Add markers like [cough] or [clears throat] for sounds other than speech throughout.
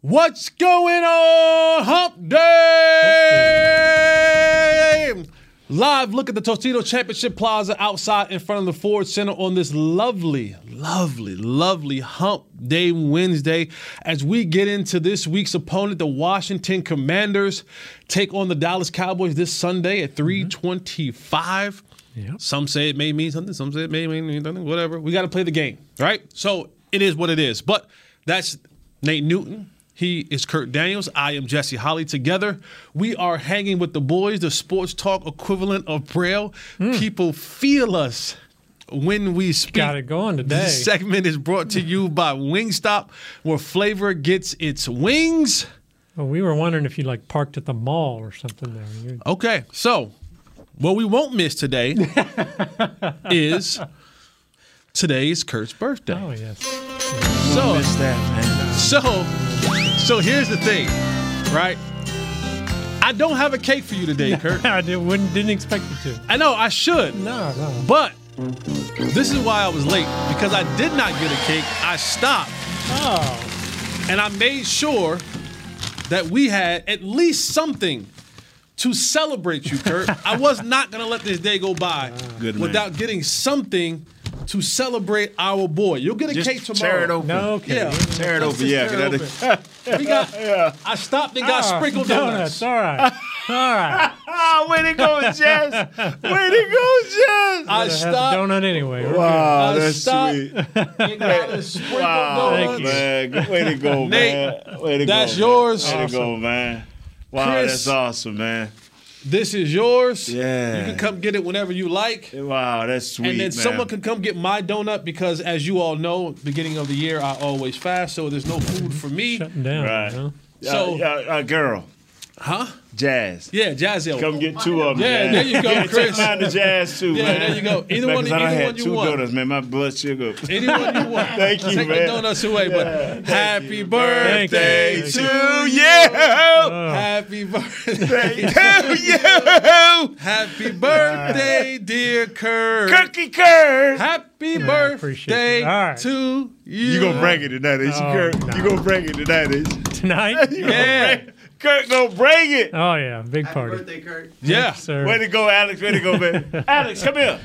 What's going on, Hump Day? Live look at the Tostito Championship Plaza outside in front of the Ford Center on this lovely, lovely, lovely Hump Day Wednesday as we get into this week's opponent, the Washington Commanders, take on the Dallas Cowboys this Sunday at 325. Some say it may mean something, some say it may mean something, whatever. We got to play the game, right? So it is what it is. But that's Nate Newton. He is Kurt Daniels. I am Jesse Holley. Together, we are hanging with the boys, the sports talk equivalent of Braille. Hmm. People feel us when we speak. Got it going today. This segment is brought to you by Wingstop, where flavor gets its wings. Well, we were wondering if you like parked at the mall or something there. You're- Okay, so what we won't miss today [laughs] is today is Kurt's birthday. oh yes. so, so, so here's the thing, right? I don't have a cake for you today, [laughs] Kurt. I did, wouldn't, didn't expect you to. I know I should, No, no. but this is why I was late because I did not get a cake. I stopped Oh, and I made sure that we had at least something to celebrate you, Kurt. [laughs] I was not gonna let this day go by Good man. without getting something to celebrate our boy. You'll get a Just cake tomorrow. tear it open. no, okay. Yeah. Tear it Let's over, just yeah. tear it 'cause open. [laughs] We got. [laughs] I stopped and got Ah, sprinkled donuts. All right. All right. [laughs] Ah, way to go, Jess. Way to go, Jess. I I have the stopped. donut anyway. We're Wow, I that's stopped sweet. and got a sprinkled Wow, donuts. man. Way to go, Nate, man. Way to that's go, man. yours. Way to go, man. Wow, Chris. that's awesome, man. This is yours. Yeah. You can come get it whenever you like. Wow, that's sweet, and then man. someone can come get my donut because, as you all know, beginning of the year I always fast, so there's no food for me. shutting down. Right. You know? So- uh, uh, uh, girl, Huh? Jazz. Yeah, Jazzy. Come get two of them. Yeah, man. there you go, Yeah, Chris. Take mine to Jazz too, Yeah, man. there you go. Either Man, one- 'cause I done either had one you two want. donuts, man. My blood sugar. Anyone you want. [laughs] Thank you, Take man. the donuts away, but happy birthday to to you. you. Happy birthday. to you. Happy birthday, dear Kurt. Cookie curd. Happy I appreciate birthday it. All right. to you. You gonna bring it tonight, ain't you, Oh, Kurt? no. You gonna bring it tonight, ain't you? Tonight? [laughs] Yeah. Bring- Kurt gonna bring it. Oh yeah, big party. Birthday, Kurt. Yeah. Sir. Way to go, Alex. Way to go, man. [laughs] Alex, come here.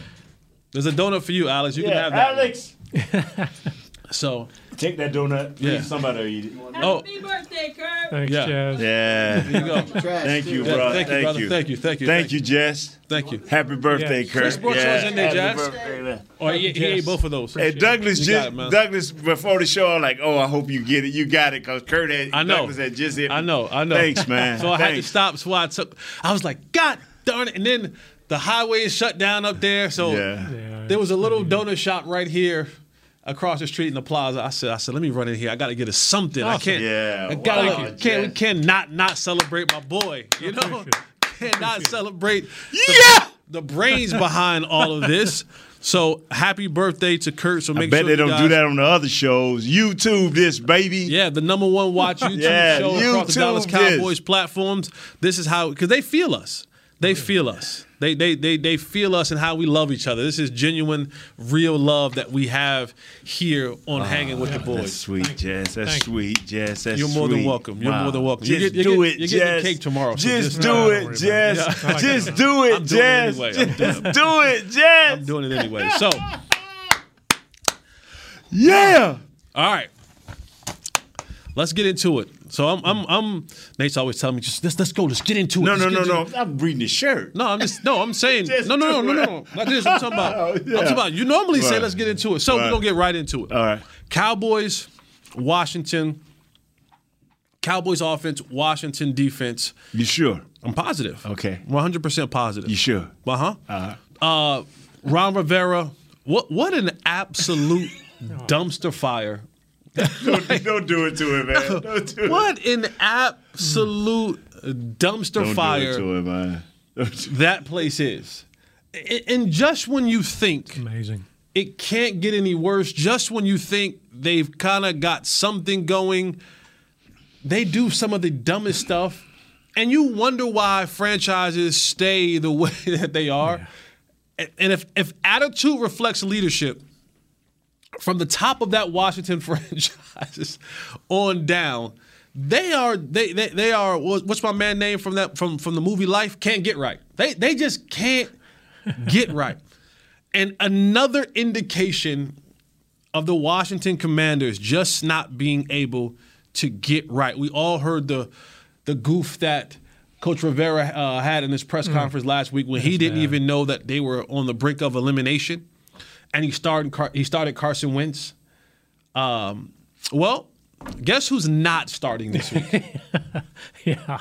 There's a donut for you, Alex. You can have that. Alex. [laughs] So, Take that donut. Please, Yeah. somebody will eat it. oh, Happy birthday, Kurt. Thanks, Yeah. Jazz. Yeah. there you go. Thank you, bro. thank you, brother. Thank you, thank you, Thank you, Jess. Thank you. Happy birthday, Yeah. Kurt. Chris brought yours in there, Happy Jazz. birthday. Oh, he, he ate both of those. Hey, Douglas, You just, it. Douglas, before the show, I'm like, oh, I hope you get it. You got it, because Kurt had, I know. Douglas had just hit me. I know, I know. Thanks, man. [laughs] So I had to stop. So I took. I was like, God darn it! And then the highway is shut down up there. So Yeah. Yeah, there was a little donut shop right here. Across the street in the plaza, I said, "I said, let me run in here. I got to get us something. I can't. Yeah. I gotta. Wow, can't. We Jess. cannot not celebrate my boy. You know, [laughs] cannot celebrate. Yeah. the brains behind all of this. [laughs] So happy birthday to Kurt. So I make bet sure they don't guys, do that on the other shows. YouTube this, baby. Yeah, the number one watch [laughs] YouTube Yeah, show across the YouTube Dallas this. Cowboys platforms. This is how because they feel us. They feel us. They, they they they feel us and how we love each other. This is genuine, real love that we have here on ah, Hanging with the That's Boys. sweet, Jess. That's Thank sweet, Jess. That's You're more than welcome. You're Wow. more than welcome. You Just get- you do get- it, you get the Jess. cake tomorrow, so Just just- do it, Jess. about like [laughs] Just do it, I'm doing it Jess. anyway. Just do it, Jess. I'm doing it anyway. So, [laughs] Yeah. all right. Let's get into it. So I'm I'm I'm Nate's always telling me just let's let's go, let's get into it. No, no, no, no. I'm reading the shirt. No, I'm just no. I'm saying [laughs] no, no, no, no, no, no. Not this. I'm talking about. [laughs] I'm talking about. You normally say let's get into it, so we're gonna get right into it. All right. Cowboys, Washington. Cowboys offense, Washington defense. You sure? I'm positive. Okay. 100 percent positive. You sure? Uh huh. Uh-huh. Uh, Ron Rivera. What what an absolute [laughs] dumpster fire [laughs] don't, don't do it to him, man. Don't do it. What an absolute dumpster Don't fire do it to him, man. that place is. And just when you think Amazing. it can't get any worse, just when you think they've kind of got something going, they do some of the dumbest stuff. And you wonder why franchises stay the [laughs] way that they are. And- And if, if attitude reflects leadership, from the top of that Washington [laughs] franchise on down, they are they they, they are what's my man name from that from from the movie Life can't get right. They they just can't get [laughs] right. And another indication of the Washington Commanders just not being able to get right. We all heard the the goof that Coach Rivera uh, had in his press conference last week when he didn't even know that they were on the brink of elimination, and he started Car- he started Carson Wentz. Um, well, guess who's not starting this week? [laughs] Yeah.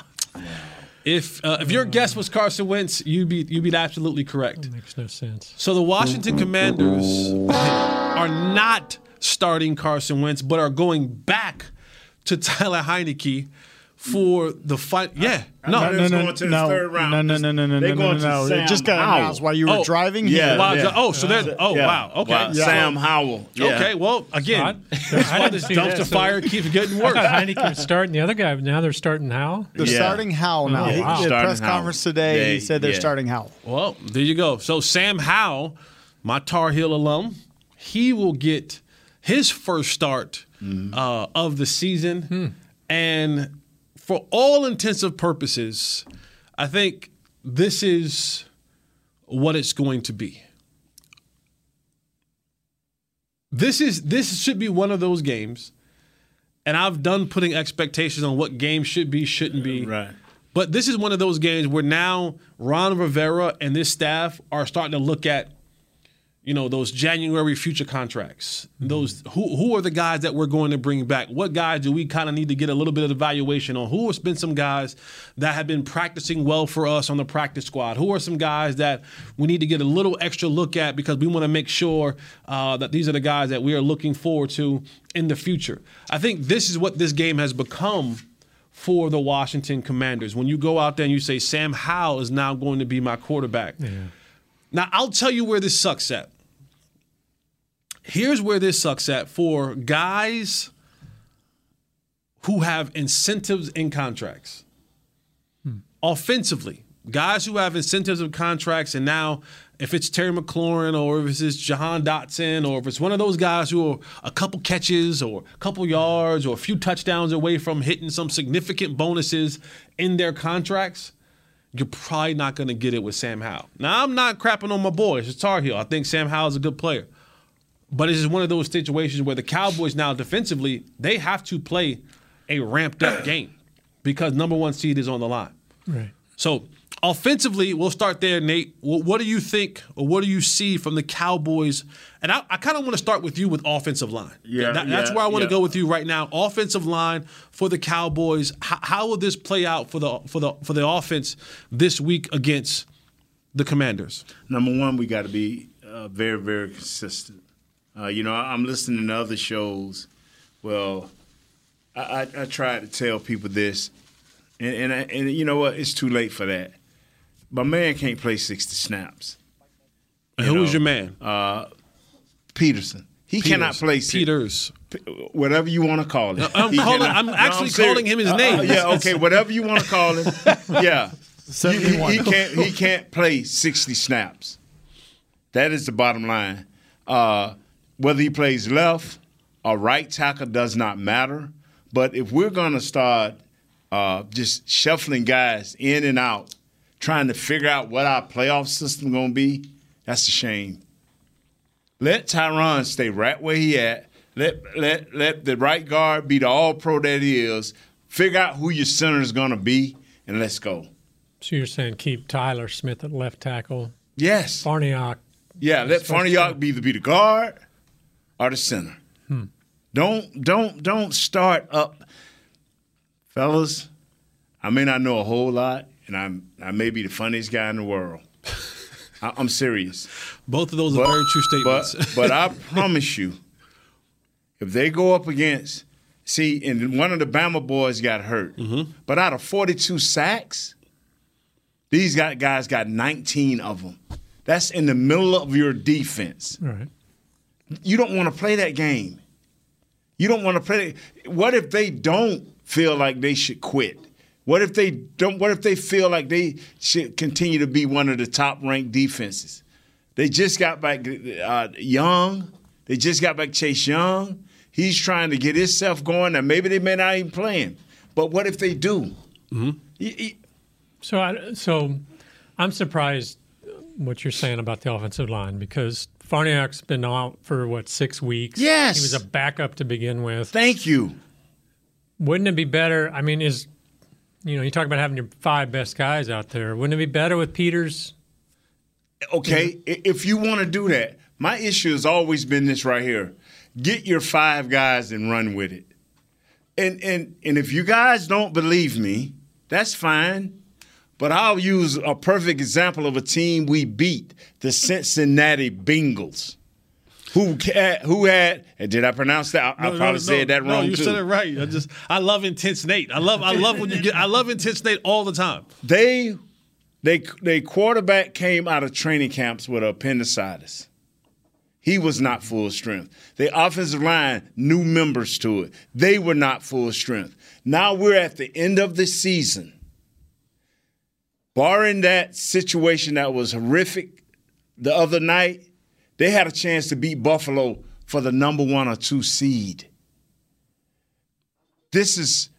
if uh, if your guess was Carson Wentz, you'd be you'd be absolutely correct. Makes no sense. So the Washington Commanders [laughs] are not starting Carson Wentz, but are going back to Taylor Heinicke for the fight. Yeah, no, thought it was going to the no, third round. no, no, no, no, no, They're no, going no, to no. It Sam just got Howell. announced while you were Oh, driving yeah. here. Wow, Yeah. oh, so then, oh Yeah. wow, okay, Wow, So- Sam Howell. Yeah. Okay, well, again, I- that's I why didn't this see that, dumpster so- fire keeps getting I worse. thought Heinicke was starting the other guy, but now they're starting Howell. They're Yeah. starting Howell now. Oh, He- wow. the Starting press Howell. conference today, They- he said they're yeah. starting Howell. Well, there you go. So Sam Howell, my Tar Heel alum, he will get his first start uh, of the season, and for all intensive purposes, I think this is what it's going to be. This is this should be one of those games, and I've done putting expectations on what games should be, shouldn't be. Right. But this is one of those games where now Ron Rivera and this staff are starting to look at, you know, those January future contracts. Those who who are the guys that we're going to bring back? What guys do we kind of need to get a little bit of evaluation on? Who has been some guys that have been practicing well for us on the practice squad? Who are some guys that we need to get a little extra look at because we want to make sure uh, that these are the guys that we are looking forward to in the future? I think this is what this game has become for the Washington Commanders. When you go out there and you say Sam Howell is now going to be my quarterback. Now I'll tell you where this sucks at. Here's where this sucks at for guys who have incentives in contracts. Hmm. Offensively, guys who have incentives of contracts, and now if it's Terry McLaurin or if it's Jahan Dotson or if it's one of those guys who are a couple catches or a couple yards or a few touchdowns away from hitting some significant bonuses in their contracts, you're probably not going to get it with Sam Howell. Now, I'm not crapping on my boy. It's Tar Heel. I think Sam Howell is a good player. But it's just one of those situations where the Cowboys now defensively, they have to play a ramped up [clears throat] game because number one seed is on the line. Right. So offensively, we'll start there, Nate. What, what do you think, or what do you see from the Cowboys? And I, I kind of want to start with you with offensive line. Yeah, That- that's yeah, where I want to yeah. go with you right now. Offensive line for the Cowboys. How, how will this play out for the for the for the offense this week against the Commanders? Number one, we got to be uh, very, very consistent. Uh, you know, I'm listening to other shows. Well, I, I, I try to tell people this, and and, I, and you know what? It's too late for that. My man can't play 60 snaps. And who know, is your man? Peterson. He cannot play 60. Peters. whatever you want to call him. I'm calling- cannot- I'm actually serious. calling him his Uh, uh, name. yeah, okay, whatever you want to call him. [laughs] Yeah, he, he- he can't. He can't play sixty snaps. That is the bottom line. Uh, whether he plays left or right tackle does not matter. But if we're going to start uh, just shuffling guys in and out, trying to figure out what our playoff system going to be, that's a shame. Let Tyron stay right where he at. Let let let the right guard be the all pro that he is. Figure out who your center is gonna be, and let's go. So you're saying keep Tyler Smith at left tackle, Yes. Farniok. Yeah, let Farniok be the be the guard or the center. Don't don't don't start up, fellas. I may not know a whole lot, and I'm I may be the funniest guy in the world. [laughs] I, I'm serious. Both of those are very true statements. but I [laughs] promise you, if they go up against, see, and one of the Bama boys got hurt, mm-hmm. but out of 42 sacks, these got, guys got 19 of them. That's in the middle of your defense. Right. You don't want to play that game. You don't want to play. What if they don't feel like they should quit? What if they don't? What if they feel like they should continue to be one of the top ranked defenses? They just got back uh, Young. They just got back Chase Young. He's trying to get himself going, and maybe they may not even play him. But what if they do? Y- y- So, I, so I'm surprised what you're saying about the offensive line because Farniok's been out for what six weeks. Yes. he was a backup to begin with. Thank you. Wouldn't it be better? I mean, is you know you talk about having your five best guys out there. Wouldn't it be better with Peters? Okay, if you want to do that, my issue has always been this right here: get your five guys and run with it. And and and if you guys don't believe me, that's fine. But I'll use a perfect example of a team we beat, the Cincinnati Bengals. Who had, who had and did I pronounce that? I, I probably no, said that no, wrong you too. said it right. I just I love intense Nate. I love I love when you get I love intense Nate all the time. They they they quarterback came out of training camps with appendicitis. He was not full strength. The offensive line, new members to it. They were not full strength. Now we're at the end of the season. Barring that situation that was horrific the other night, they had a chance to beat Buffalo for the number one or two seed. This is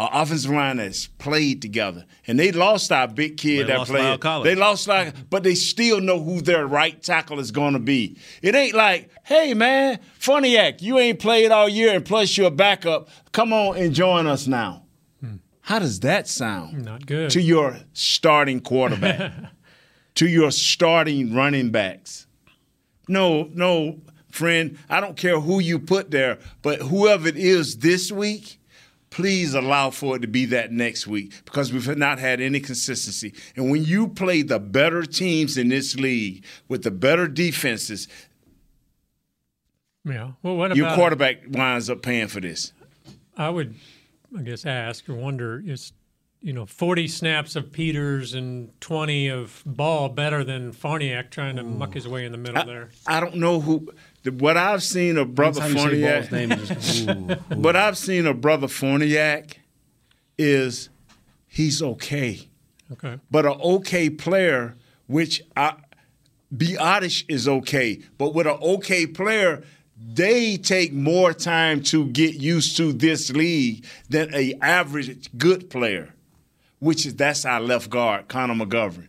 an offensive line that's played together. And they lost our big kid They that played. They lost like, but they still know who their right tackle is going to be. It ain't like, hey man, Funniac, you ain't played all year, and plus you're a backup. Come on and join us now. How does that sound? Not good. To your starting quarterback, [laughs] to your starting running backs. No, no, friend. I don't care who you put there, but whoever it is this week, please allow for it to be that next week because we've not had any consistency. And when you play the better teams in this league with the better defenses, Yeah. Well, what your quarterback winds up paying for this. I would, I guess, ask or wonder is, you know, 40 snaps of Peters and 20 of Ball better than Farniok trying to muck his way in the middle there? I don't know who. What I've seen of brother Anytime you Forniak, name, just, [laughs] ooh, ooh. what I've seen of brother Forniak is he's okay. Okay. but an okay player, which I be honest is okay, but with an okay player, they take more time to get used to this league than a average good player, which is that's our left guard, Connor McGovern.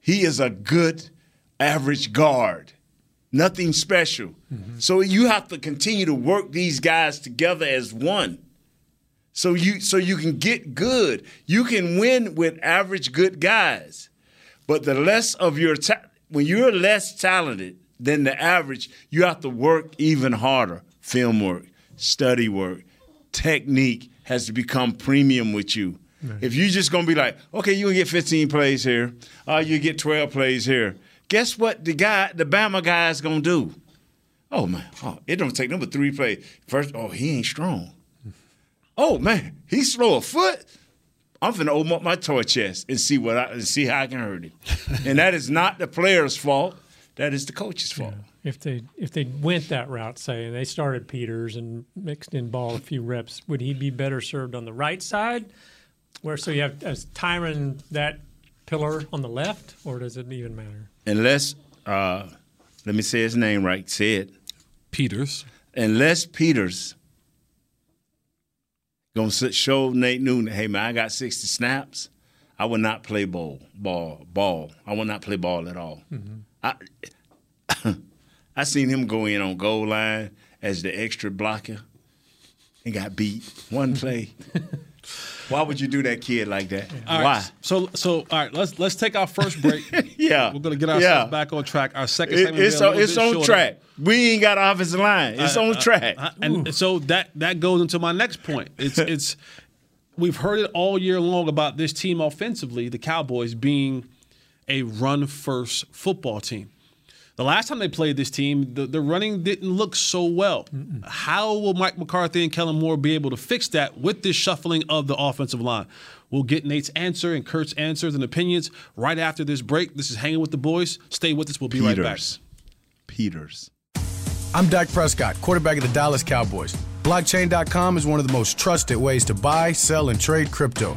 He is a good average guard. Nothing special. Mm-hmm. So you have to continue to work these guys together as one so you so you can get good. You can win with average good guys, but the less of your ta- when you're less talented than the average, you have to work even harder. Film work, study work, technique has to become premium with you. If you're just gonna be like, okay, you can get 15 plays here, uh, you get 12 plays here. Guess what? The guy, the Bama guy, is gonna do. Oh man, oh, it don't take number three plays. First, oh, he ain't strong. Oh man, he's slow of foot. I'm finna open up my toy chest and see what I and see how I can hurt him. [laughs] and that is not the player's fault. That is the coach's fault. If they if they went that route, say, and they started Peters and mixed in Ball a few reps, would he be better served on the right side, where so you have as Tyron that pillar on the left, or does it even matter? Unless, uh, let me say his name right. Say it. Peters. Unless Peters gonna sit, show Nate Newton, hey man, I got 60 snaps. I will not play ball, ball, ball. I will not play ball at all. I [coughs] I seen him go in on goal line as the extra blocker and got beat one [laughs] play. Why would you do that kid like that? All right, Why? So so all right, let's let's take our first break. [laughs] Yeah, We're gonna get ourselves yeah. back on track. Our second It- segment will it's be a on, it's bit on shorter. track. We ain't got an offensive line. It's on track. Uh, and so that that goes into my next point. It's [laughs] it's we've heard it all year long about this team offensively, the Cowboys being a run first football team. The last time they played this team, the, the running didn't look so well. How will Mike McCarthy and Kellen Moore be able to fix that with this shuffling of the offensive line? We'll get Nate's answer and Kurt's answers and opinions right after this break. This is Hanging with the Boys. Stay with us. We'll be right back. Peters. Peters. I'm Dak Prescott, quarterback of the Dallas Cowboys. Blockchain.com is one of the most trusted ways to buy, sell, and trade crypto.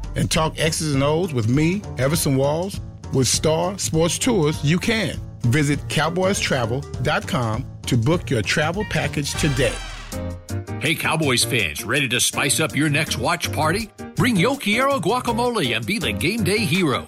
and talk X's and O's with me, Everson Walls? With Star Sports Tours, you can. Visit cowboystravel.com to book your travel package today. Hey, Cowboys fans, ready to spice up your next watch party? Bring Yo guacamole and be the game day hero.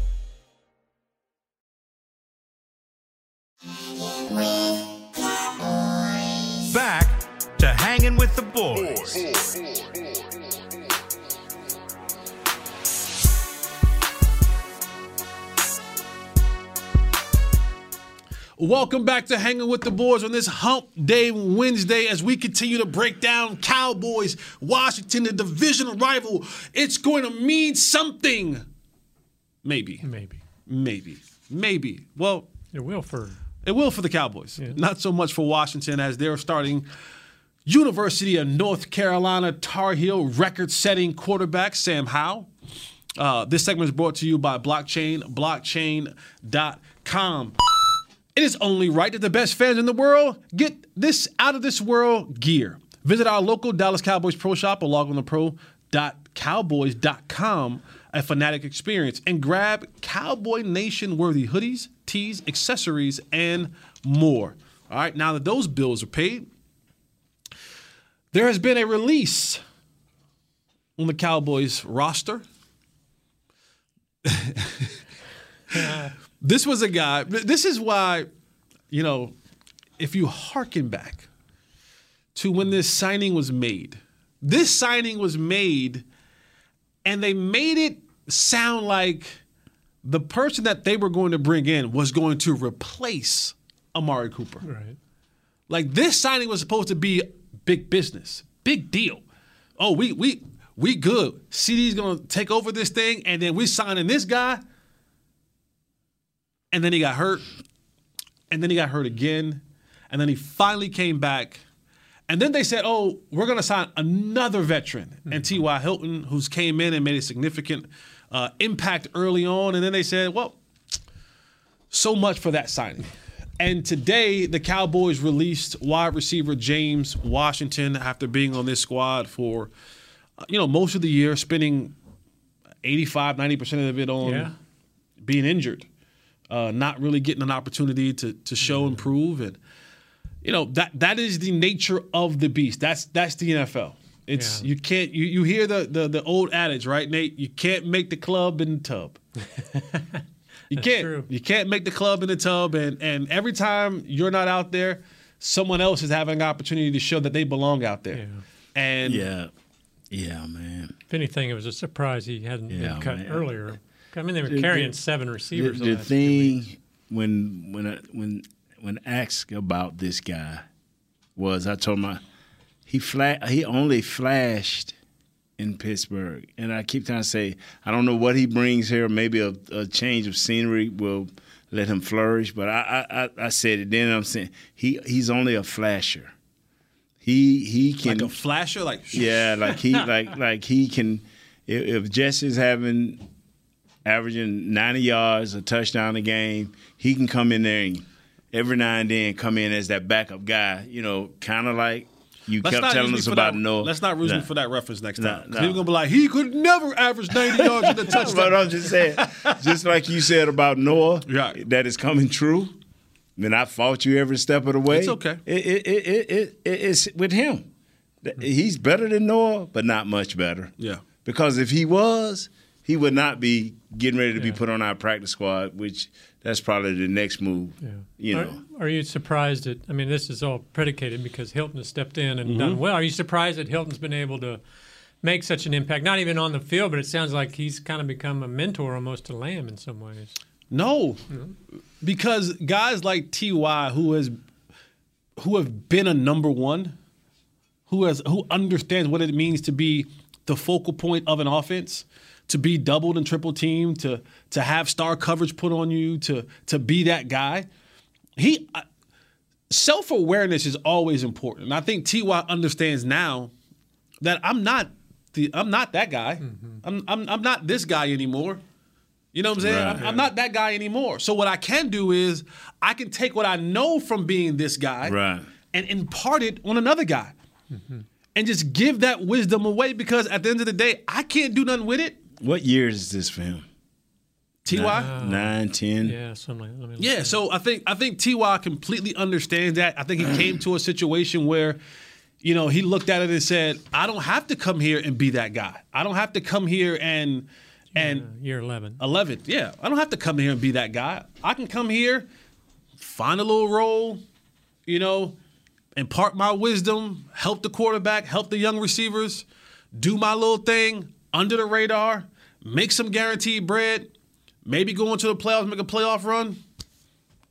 Hanging with the boys. Welcome back to Hanging with the Boys on this Hump Day Wednesday as we continue to break down Cowboys, Washington, the division rival. It's going to mean something. Maybe. Maybe. Maybe. Maybe. Well, It will for it will for the Cowboys. Not so much for Washington as they're starting University of North Carolina Tar Heel record setting quarterback Sam Howell. Uh, this segment is brought to you by Blockchain, blockchain.com. It is only right that the best fans in the world get this out of this world gear. Visit our local Dallas Cowboys Pro Shop or log on to pro.cowboys.com, a fanatic experience, and grab Cowboy Nation worthy hoodies, tees, accessories, and more. All right, now that those bills are paid, there has been a release on the Cowboys roster. [laughs] this was a guy. This is why, you know, if you hearken back to when this signing was made, this signing was made, and they made it sound like the person that they were going to bring in was going to replace Amari Cooper. right. Like this signing was supposed to be big business, big deal. Oh, we we we good. CeeDee's gonna take over this thing, and then we signing this guy. And then he got hurt, and then he got hurt again, and then he finally came back. And then they said, "Oh, we're gonna sign another veteran, and T.Y. Hilton, who's came in and made a significant uh, impact early on." And then they said, "Well, so much for that signing." And today, the Cowboys released wide receiver James Washington after being on this squad for, uh, you know, most of the year, spending 85, 90% of it on Yeah. being injured, uh, not really getting an opportunity to to show and prove. And, you know, that that is the nature of the beast. That's that's the NFL. It's Yeah. you can't you, you hear the, the the old adage, right, Nate? You can't make the club in the tub. [laughs] You can't. true. You can't make the club in the tub, and and every time you're not out there, someone else is having an opportunity to show that they belong out there. Yeah. And Yeah. Yeah, man. If anything, it was a surprise he hadn't Yeah, been cut man. earlier. I mean, they were The- carrying the- seven receivers. The, the the last weeks. thing when when I, when when asked about this guy was I told him I, he fla- he only flashed in Pittsburgh, and I keep trying to say I don't know what he brings here. Maybe a, a change of scenery will let him flourish. But I I, I, said it then. I'm saying he he's only a flasher. He he can Like a flasher, like yeah, [laughs] like he like like he can. If, if Jesse's having averaging ninety yards, a touchdown a game, he can come in there and every now and then come in as that backup guy. You know, kind of like you Let's kept telling us about that, Noah. Let's not use me for that reference next Nah, time. nah. He's gonna be like, he could never average 90 [laughs] yards in the touchdown. but I'm just saying, [laughs] just like you said about Noah, Right. that is coming true. Then I fought you every step of the way. It's okay. It, it, it, it, it, it's with him. He's better than Noah, but not much better. Yeah. Because if he was, he would not be getting ready to be put on our practice squad, which that's probably the next move. Yeah. You are, know. are you surprised that? I mean, this is all predicated because Hilton has stepped in and Mm-hmm. done well. Are you surprised that Hilton's been able to make such an impact? Not even on the field, but it sounds like he's kind of become a mentor almost to Lamb in some ways. No, because guys like Ty, who has who have been a number one, who has who understands what it means to be the focal point of an offense, to be doubled and triple teamed, to to have star coverage put on you, to to be that guy. He uh, self awareness is always important, and I think Ty understands now that I'm not the I'm not that guy. Mm-hmm. I'm, I'm I'm not this guy anymore. You know what I'm saying? Right. I'm, I'm not that guy anymore. So what I can do is I can take what I know from being this guy Right. and impart it on another guy. Mm-hmm. And just give that wisdom away because at the end of the day, I can't do nothing with it. What years is this for him? Ty? Nine, nine, ten. Yeah, something like that. Let me Yeah, at so I think I think Ty completely understands that. I think he came to a situation where, you know, he looked at it and said, "I don't have to come here and be that guy. I don't have to come here and and year 11. 11. Yeah, I don't have to come here and be that guy. I can come here, find a little role, you know, impart my wisdom, help the quarterback, help the young receivers, do my little thing under the radar, make some guaranteed bread, maybe go into the playoffs, make a playoff run,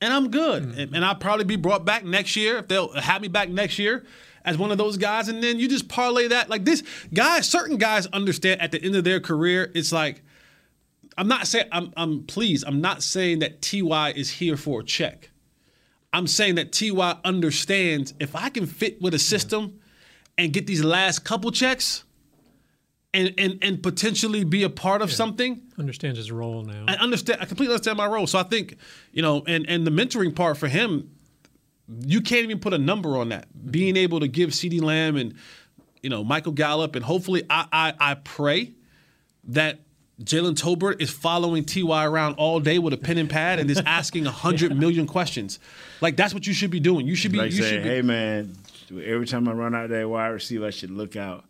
and I'm good. Mm-hmm. And, and I'll probably be brought back next year if they'll have me back next year as one of those guys. And then you just parlay that like this guys. Certain guys understand at the end of their career, it's like I'm not saying I'm I'm pleased. I'm not saying that Ty is here for a check. I'm saying that Ty understands if I can fit with a system and get these last couple checks and and and potentially be a part of something. Understands his role now. I understand. I completely understand my role. So I think, you know, and and the mentoring part for him, you can't even put a number on that. Being able to give CeeDee Lamb and you know Michael Gallup, and hopefully, I I, I pray that Jalen Tolbert is following Ty around all day with a pen and pad and is asking a hundred [laughs] million questions. Like that's what you should be doing. You should be. Like you say, should be, hey man, every time I run out there wide receiver, I should look out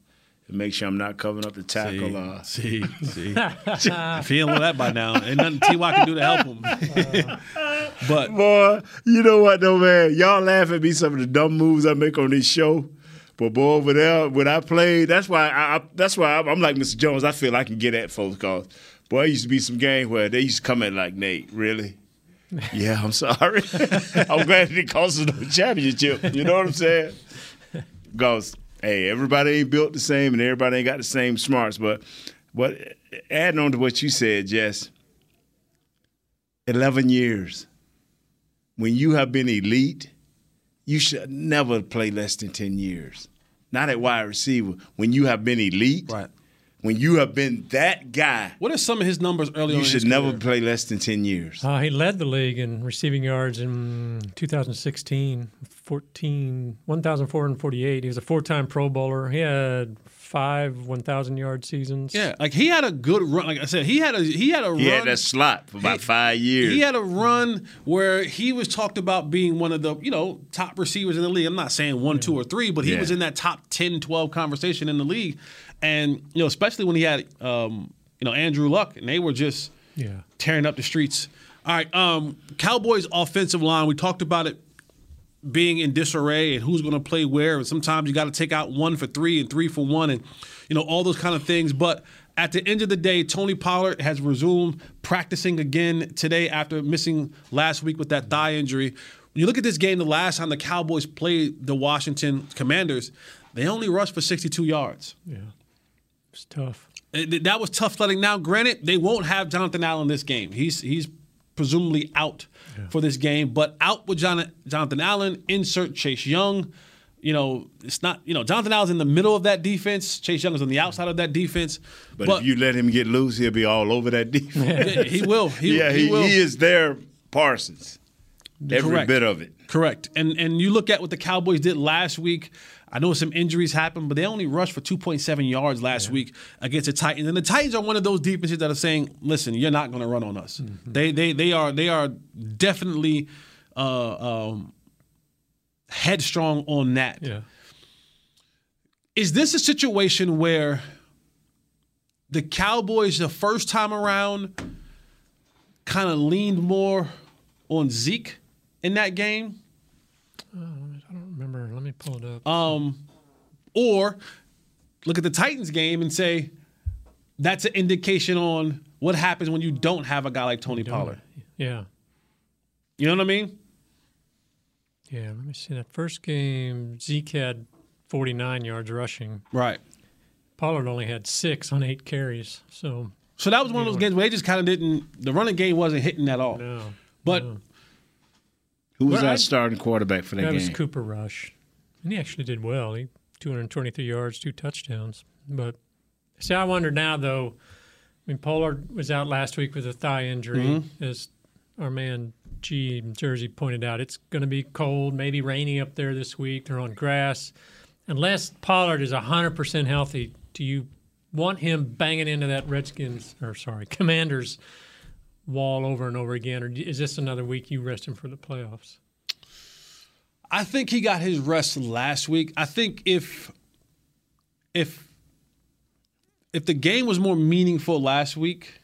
and make sure I'm not covering up the tackle. uh, See, see. [laughs] if he don't know that by now, ain't nothing Ty can do to help him. [laughs] but boy, you know what though, man? Y'all laugh at me some of the dumb moves I make on this show. But boy, over there, when I played, that's why I, I that's why I'm, I'm like Mr. Jones. I feel I can get at folks cause boy, it used to be some game where they used to come in like Nate, really. Yeah, I'm sorry. [laughs] I'm glad it cost us no championship. You know what I'm saying? Because hey, everybody ain't built the same, and everybody ain't got the same smarts. But what adding on to what you said, Jess, eleven years. When you have been elite, you should never play less than ten years. Not at wide receiver. When you have been elite, right. When you have been that guy, what are some of his numbers early you on? in should his never career? play less than ten years. Uh, he led the league in receiving yards in 2016, 14, 1,448. He was a four-time Pro Bowler. He had five 1,000-yard seasons. Yeah, like he had a good run. Like I said, he had a he had a He run. had a slot for about five years. He had a run where he was talked about being one of the, you know, top receivers in the league. I'm not saying one, two, or three, but he Yeah. was in that top 10, 12 conversation in the league. And, you know, especially when he had, um, you know, Andrew Luck, and they were just Yeah. tearing up the streets. All right, um, Cowboys offensive line, we talked about it being in disarray and who's going to play where. And sometimes you got to take out one for three and three for one and, you know, all those kind of things. But at the end of the day, Tony Pollard has resumed practicing again today after missing last week with that thigh injury. When you look at this game, the last time the Cowboys played the Washington Commanders, they only rushed for 62 yards. Yeah, it's tough. It- that was tough sledding. Now, granted, they won't have Jonathan Allen this game. He's he's presumably out for this game, but out with Jon- Jonathan Allen, insert Chase Young. You know, it's not, you know, Jonathan Allen's in the middle of that defense. Chase Young is on the outside of that defense. But, if you let him get loose, he'll be all over that [laughs] defense. Yeah, he will. He, yeah, he, he, will. he is their Parsons. Every Correct. bit of it. Correct. And and you look at what the Cowboys did last week. I know some injuries happened, but they only rushed for 2.7 yards last week against the Titans. And the Titans are one of those defenses that are saying, "Listen, you're not going to run on us." They they they are they are definitely uh, um, headstrong on that. Yeah. Is this a situation where the Cowboys, the first time around, kind of leaned more on Zeke in that game? I don't remember. Let me pull it up. Um, or look at the Titans game and say that's an indication on what happens when you don't have a guy like Tony Pollard. Yeah. You know what I mean? Yeah, let me see. That first game, Zeke had 49 yards rushing. Right. Pollard only had six on eight carries. So, So that was one of those games where they just kind of didn't. The running game wasn't hitting at all. no. But Who was Well, our I'd- starting quarterback for that, That game? That was Cooper Rush. And he actually did well. He 223 yards, two touchdowns. But see, I wonder now though. I mean, Pollard was out last week with a thigh injury, Mm-hmm. as our man G Jersey pointed out. It's going to be cold, maybe rainy up there this week. They're on grass. Unless Pollard is 100% healthy, do you want him banging into that Redskins or sorry, [laughs] Commanders wall over and over again, or is this another week you rest him for the playoffs? I think he got his rest last week. I think if if if the game was more meaningful last week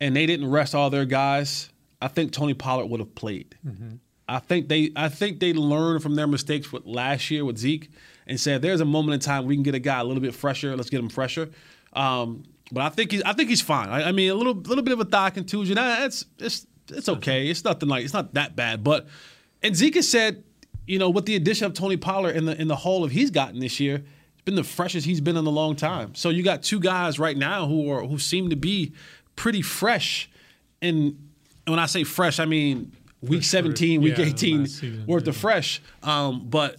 and they didn't rest all their guys, I think Tony Pollard would have played. I think they I think they learned from their mistakes with last year with Zeke and said there's a moment in time we can get a guy a little bit fresher. Let's get him fresher. Um, but I think he's I think he's fine. I, I mean a little little bit of a thigh contusion. That's it's it's okay. It's nothing like it's not that bad. But and Zeke has said, you know, with the addition of Tony Pollard in the in the hole of he's gotten this year, it's been the freshest he's been in a long time. So you got two guys right now who are who seem to be pretty fresh. And when I say fresh, I mean week 17, week yeah, 18 season, worth of fresh. Um, but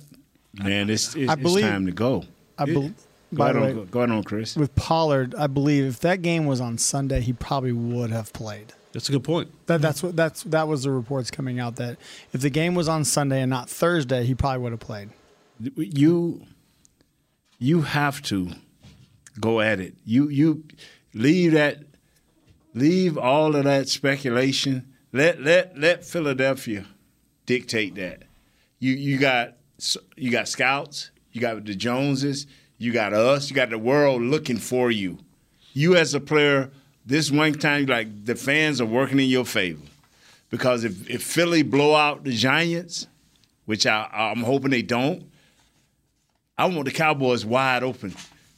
Man, it's, it's, I it's believe- time to go. I believe. Go by ahead, the on, way, go, go ahead on, Chris. with Pollard, I believe if that game was on Sunday, he probably would have played. That's a good point. That that's what that's that was the reports coming out that if the game was on Sunday and not Thursday, he probably would have played. you you have to go at it. You you leave that leave all of that speculation. Let let let Philadelphia dictate that. You you got you got scouts, you got the Joneses, you got us, you got the world looking for you. You as a player, this one time like the fans are working in your favor. Because if, if Philly blow out the Giants, which I, I'm hoping they don't, I want the Cowboys wide open,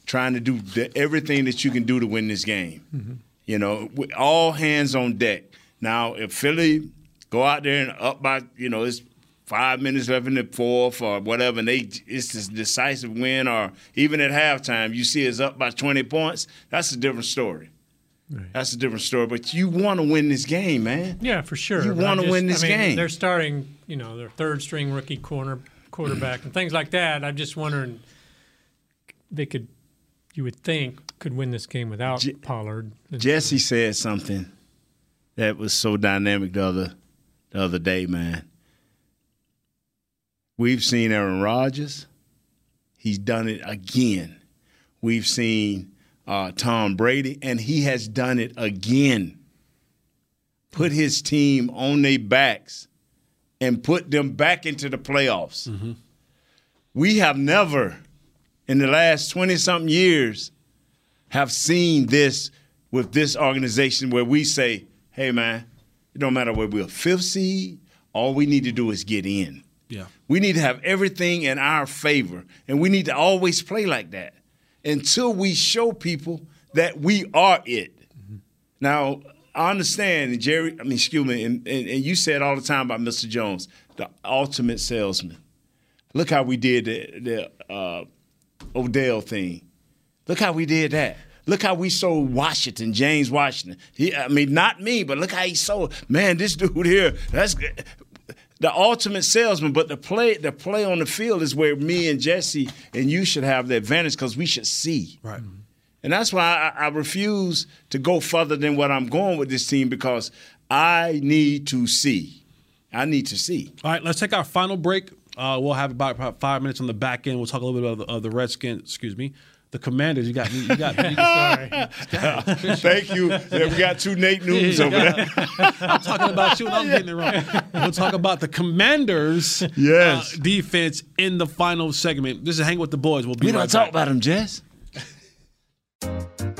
trying to do the, everything that you can do to win this game. You know, all hands on deck. Now, if Philly go out there and up by, you know, it's five minutes left in the fourth or whatever, and they it's this decisive win, or even at halftime, you see it's up by 20 points, that's a different story. That's a different story. But you want to win this game, man. Yeah, for sure. You wanna win this I mean, game. They're starting, you know, their third string rookie corner quarterback and things like that. I'm just wondering they could, you would think, could win this game without Pollard. Jesse said something that was so dynamic the other the other day, man. We've seen Aaron Rodgers. He's done it again. We've seen uh, Tom Brady, and he has done it again. Put his team on their backs and put them back into the playoffs. We have never, in the last 20 something years, have seen this with this organization where we say, hey, man, it don't matter where we're fifth seed, all we need to do is get in. Yeah. We need to have everything in our favor, and we need to always play like that until we show people that we are it. Now, I understand, Jerry, I mean, excuse me, and, and, and you said all the time about Mr. Jones, the ultimate salesman. Look how we did the, the uh, Odell thing. Look how we did that. Look how we sold Washington, James Washington. He, I mean, not me, but look how he sold. Man, this dude here, that's the ultimate salesman. But the play, the play on the field is where me and Jesse and you should have the advantage because we should see. Right. And that's why I, I refuse to go further than what I'm going with this team because I need to see. I need to see. All right, let's take our final break. Uh, we'll have about, about five minutes on the back end. We'll talk a little bit of the, of the Redskins. Excuse me, the Commanders. You got me. You got me. [laughs] Sorry. Thank you. Yeah, we got two Nate Newtons over there. [laughs] I'm talking about you, and I'm getting it wrong. We'll talk about the Commanders' Yes. uh, defense in the final segment. This is Hang with the Boys. We'll be We right don't talk about them, Jess.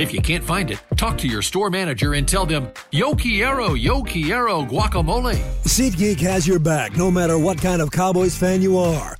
If you can't find it, talk to your store manager and tell them, Yo quiero, yo quiero guacamole. SeatGeek has your back no matter what kind of Cowboys fan you are.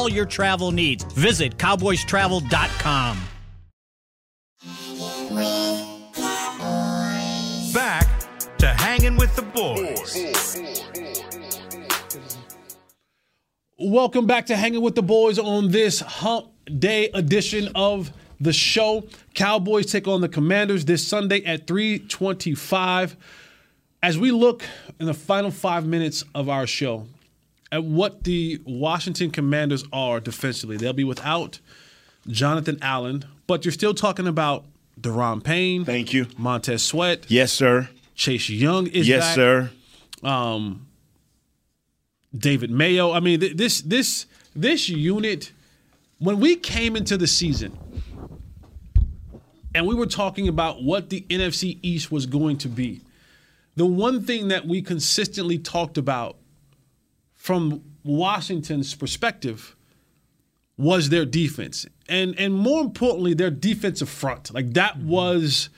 your travel needs. Visit cowboystravel.com. Back to hanging with the boys. Welcome back to Hanging with the Boys on this Hump Day edition of the show. Cowboys take on the Commanders this Sunday at 325. As we look in the final five minutes of our show at what the Washington Commanders are defensively, they'll be without Jonathan Allen, but you're still talking about Daron Payne. Thank you. Montez Sweat. Yes, sir. Chase Young is yes, back. sir. Um, David Mayo. I mean, th- this this this unit. When we came into the season, and we were talking about what the NFC East was going to be, the one thing that we consistently talked about from Washington's perspective was their defense, and and more importantly, their defensive front. Like that mm-hmm. was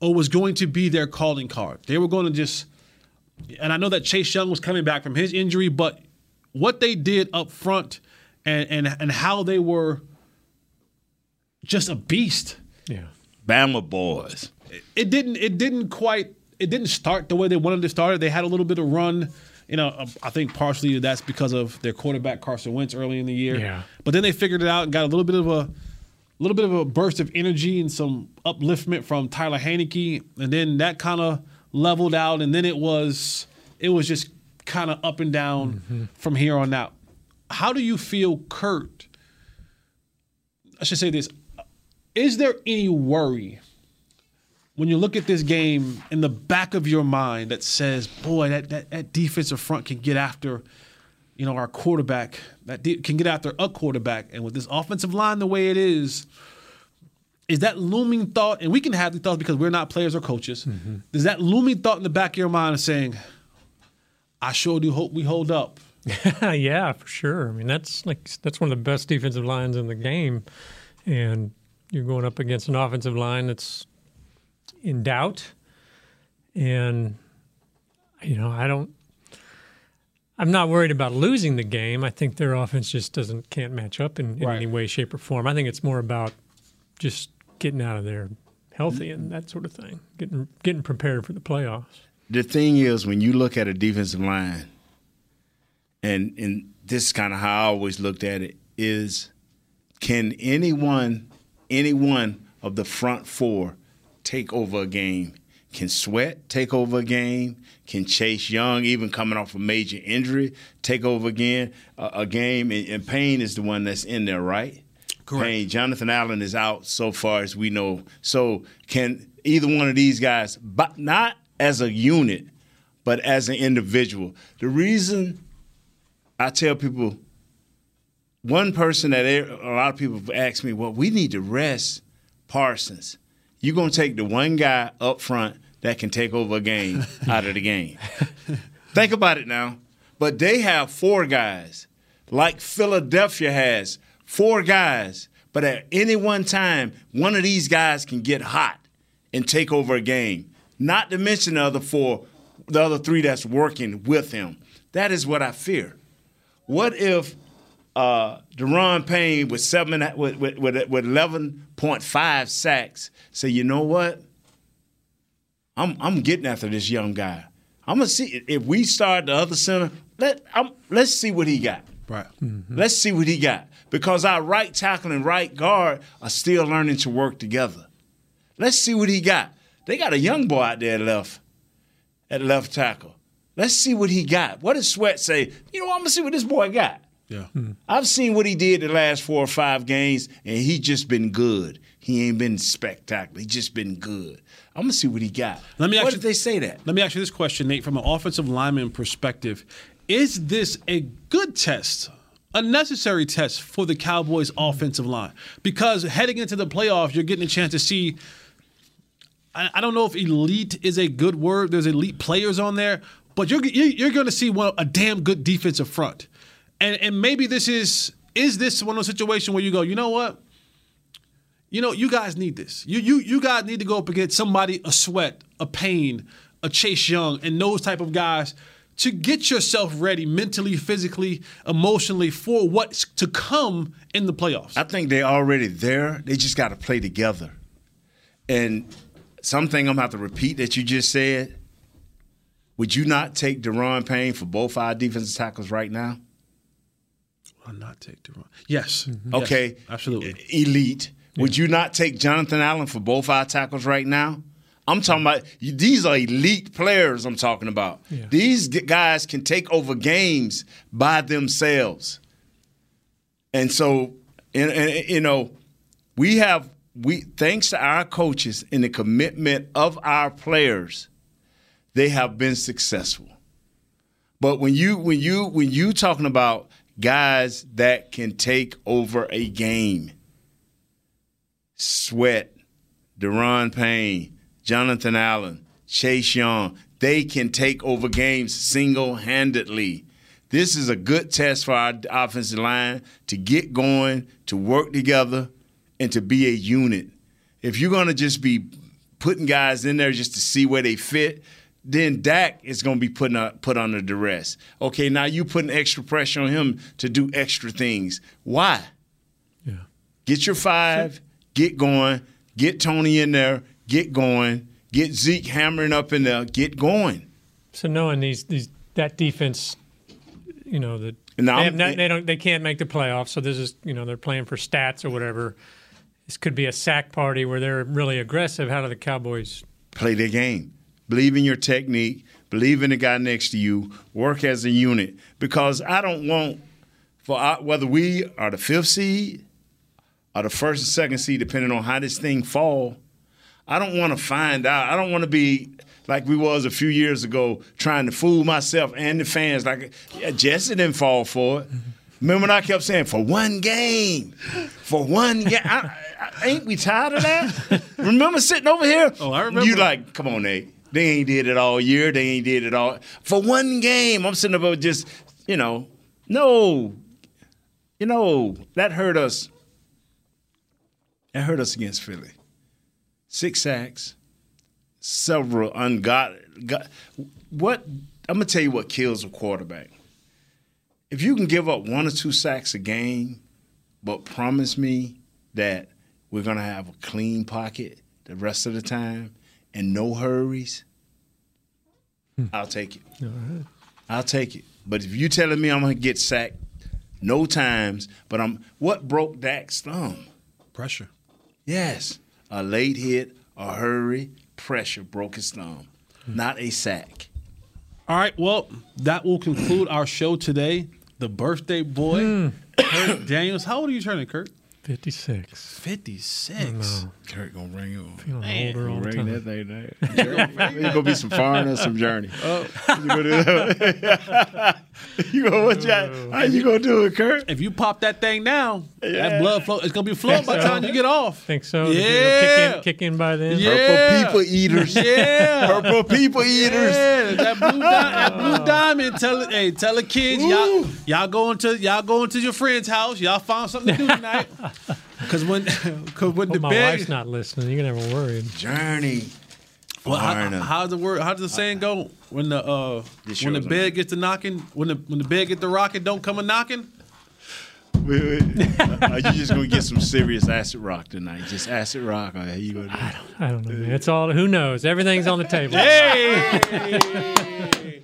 or was going to be their calling card. They were going to just, and I know that Chase Young was coming back from his injury, but what they did up front and and and how they were just a beast. Yeah. Bama boys. It didn't it didn't quite it didn't start the way they wanted to start it. They had a little bit of run. You know, uh, I think partially that's because of their quarterback Carson Wentz early in the year. Yeah. But then they figured it out and got a little bit of a little bit of a burst of energy and some upliftment from Tyler Heinicke, and then that kind of leveled out, and then it was it was just kind of up and down from here on out. How do you feel, Kurt? I should say this: Is there any worry when you look at this game in the back of your mind that says, "Boy, that that, that defensive front can get after"? you know, our quarterback that de- can get after a quarterback. And with this offensive line the way it is, is that looming thought, and we can have the thoughts because we're not players or coaches. Mm-hmm. Is that looming thought in the back of your mind of saying, I sure do hope we hold up? [laughs] yeah, for sure. I mean, that's like that's one of the best defensive lines in the game, and you're going up against an offensive line that's in doubt, and you know, I don't. I'm not worried about losing the game. I think their offense just doesn't can't match up in, in Right. any way, shape, or form. I think it's more about just getting out of there healthy and that sort of thing, getting getting prepared for the playoffs. the thing is when you look at a defensive line, and and this is kind of how I always looked at it is, can anyone any one of the front four take over a game? Can Sweat take over a game? Can Chase Young, even coming off a major injury, take over again a, a game? And, and Payne is the one that's in there, right? Correct. Payne, Jonathan Allen is out so far as we know. So can either one of these guys, but not as a unit, but as an individual? The reason I tell people, one person that a lot of people have asked me, well, we need to rest Parsons. You're going to take the one guy up front that can take over a game [laughs] out of the game. Think about it now. But they have four guys, like Philadelphia has four guys. But at any one time, one of these guys can get hot and take over a game. Not to mention the other four, the other three that's working with him. That is what I fear. What if uh, Daron Payne with seven with with, with, with eleven point five sacks say, you know what? I'm I'm getting after this young guy. I'm gonna see if we start the other center. Let I'm, let's see what he got. Right. Let's see what he got because our right tackle and right guard are still learning to work together. Let's see what he got. They got a young boy out there at left at left tackle. Let's see what he got. What does Sweat say? You know, what? I'm gonna see what this boy got. Yeah. Hmm. I've seen what he did the last four or five games, and he just been good. He ain't been spectacular. He just been good. I'm gonna see what he got. Let me what ask did you- they say that? Let me ask you this question, Nate, from an offensive lineman perspective. Is this a good test, a necessary test for the Cowboys offensive line? Because heading into the playoffs, you're getting a chance to see. I, I don't know if elite is a good word. There's elite players on there, but you're you're, you're going to see one a damn good defensive front, and and maybe this is is this one of those situations where you go, you know what? You know, you guys need this. You you you guys need to go up against somebody, a sweat, a Payne, a Chase Young, and those type of guys to get yourself ready mentally, physically, emotionally for what's to come in the playoffs. I think they're already there. They just got to play together. And something I'm gonna have to repeat that you just said. Would you not take Daron Payne for both our defensive tackles right now? Not take the wrong. Yes. Mm-hmm. Yes, Okay. absolutely. Elite. Would you not take Jonathan Allen for both our tackles right now? I'm talking about these are elite players. I'm talking about. These guys can take over games by themselves, and so, and, and, you know, we have we thanks to our coaches and the commitment of our players, they have been successful. But when you when you when you talking about guys that can take over a game, Sweat, Daron Payne, Jonathan Allen, Chase Young, they can take over games single handedly. This is a good test for our offensive line to get going, to work together, and to be a unit. If you're going to just be putting guys in there just to see where they fit, then Dak is going to be putting uh, put under duress. Okay, now you putting extra pressure on him to do extra things. Why? Yeah. Get your five, get going, get Tony in there, get going, get Zeke hammering up in there, get going. So knowing these these that defense, you know that they, not, they don't they can't make the playoffs. So this is you know they're playing for stats or whatever. This could be a sack party where they're really aggressive. How do the Cowboys? Play their game. Believe in your technique. Believe in the guy next to you. Work as a unit. Because I don't want for our, whether we are the fifth seed or the first and second seed, depending on how this thing fall. I don't want to find out. I don't want to be like we was a few years ago, trying to fool myself and the fans. Like yeah, Jesse didn't fall for it. Remember when I kept saying for one game, for one game. I, I, ain't we tired of that? [laughs] remember sitting over here? Oh, I remember. You like, come on, Nate. They ain't did it all year. They ain't did it all for one game. I'm sitting up just, you know, no, you know that hurt us. That hurt us against Philly. Six sacks, several ungodly. God, what I'm gonna tell you what kills a quarterback. If you can give up one or two sacks a game, but promise me that we're gonna have a clean pocket the rest of the time and no hurries, hmm. I'll take it. I'll take it. But if you're telling me I'm gonna get sacked no times, but I'm what broke Dak's thumb? Pressure. Yes, a late hit, a hurry, pressure broke his thumb, hmm. not a sack. All right, well, that will conclude our show today. The birthday boy, hmm. Kurt Daniels. How old are you turning, Kurt? 56. 56. Kurt gonna bring you. Feeling older all the Ring time. that thing down. [laughs] It's gonna be some foreign or some journey. Oh. [laughs] You gonna do that? [laughs] you gonna what? You, oh. how you gonna do it, Kurt? If you pop that thing down, Yeah. that blood flow, it's gonna be flowing by the so? time you get off. Think so? Did you Yeah. Kick in, kick in by then? Yeah. Purple people eaters. Yeah. Purple people eaters. Yeah, that blue, di- that blue diamond. Tell it, hey, tell the kids, y'all, y'all going to y'all going to your friend's house. Y'all found something to do tonight. [laughs] Cause when, cause when Hope the my bed, wife's not listening. You're gonna have a worry. Journey. well, how, Foreigner. how's the word? How does the saying go? When the uh, This when the show's bed gets the knocking, when the when the bed get the rocking, don't come a knocking. Wait, wait. Are you just gonna get some serious acid rock tonight? Just acid rock. Or how you gonna? do? I don't know. Man. It's all. Who knows? Everything's on the table.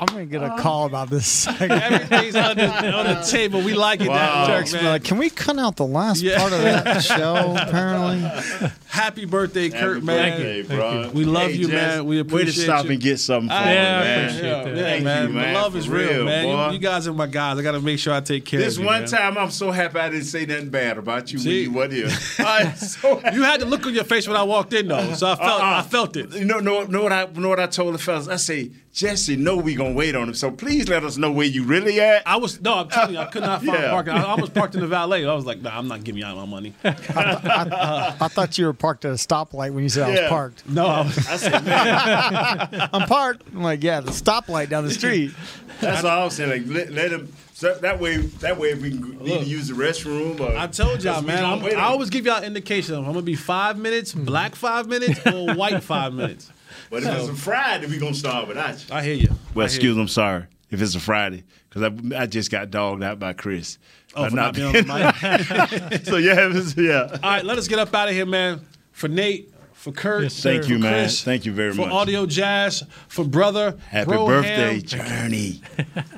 I'm gonna get a uh, call about this. Everything's on the, on the [laughs] table. We like it Wow. that Jack's much, be like, can we cut out the last Yeah. part of that [laughs] show? Apparently, Happy birthday, Kurt, Happy man. birthday, Thank bro. you. We love you, Jess, man. We appreciate you. Way to stop you. and get something for I- me, Yeah, I man. appreciate Yeah, that. yeah, Thank man. you, man, The love for is real, real, man. You, you guys are my guys. I got to make sure I take care This of you. This one man. time, I'm so happy I didn't say nothing bad about you See? when you wasn't here. I'm so. [laughs] You had the look on your face when I walked in, though, so I felt Uh-uh. I felt it. You know, know, know what I know what I told the fellas? I say, Jesse, know we gonna wait on him. So please let us know where you really at. I was no, I'm telling you, I could not find Yeah. parking. I, I was parked in the valet. I was like, nah, I'm not giving you out my money. [laughs] I thought you were parked at a stoplight when you said I was parked. No, I was, I said, man, [laughs] I'm parked. I'm like, yeah, the stoplight down the street. that's all I was saying. Like, let, let him. So that way, that way, if we can need to use the restroom. Or, I told y'all, man. I'm, I always give y'all indication. I'm gonna be five minutes, hmm. black five minutes, or white five minutes. But if it's a Friday, we gonna start without you. I hear you. Well, I hear excuse you. me, I'm sorry if it's a Friday because I, I just got dogged out by Chris. Oh, for not being on the mic. [laughs] so yeah, it was- yeah. All right, let us get up out of here, man. For Nate, for Kurt, Yes, sir. Thank for you, man. Chris, Thank you very for much. For Audio Jazz, for brother, Happy Broham, birthday, [laughs] Journey.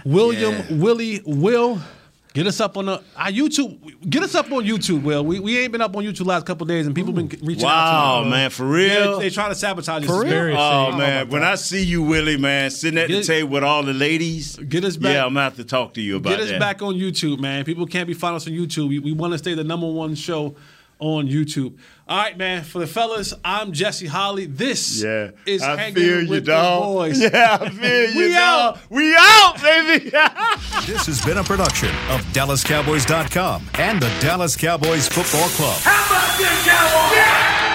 William, Yeah. Willie, Will. Get us up on the our YouTube. Get us up on YouTube, Will. We, we ain't been up on YouTube last couple days, and people been reaching out Wow, to me. man, for Yeah, real. they trying to sabotage us. For real? Very Oh man, when I see you, Willie, man, sitting at the table with all the ladies, Get us back. yeah, I'm gonna have to talk to you about Get us that. back on YouTube, man. People can't be following us on YouTube. We, we want to stay the number one show on YouTube. All right, man. For the fellas, I'm Jesse Holley. This Yeah, is I hanging feel you, with dog. the boys. Yeah, I feel [laughs] you, We dog. out. We out, baby. [laughs] This has been a production of DallasCowboys.com and the Dallas Cowboys Football Club. How about this, Cowboys? Yeah!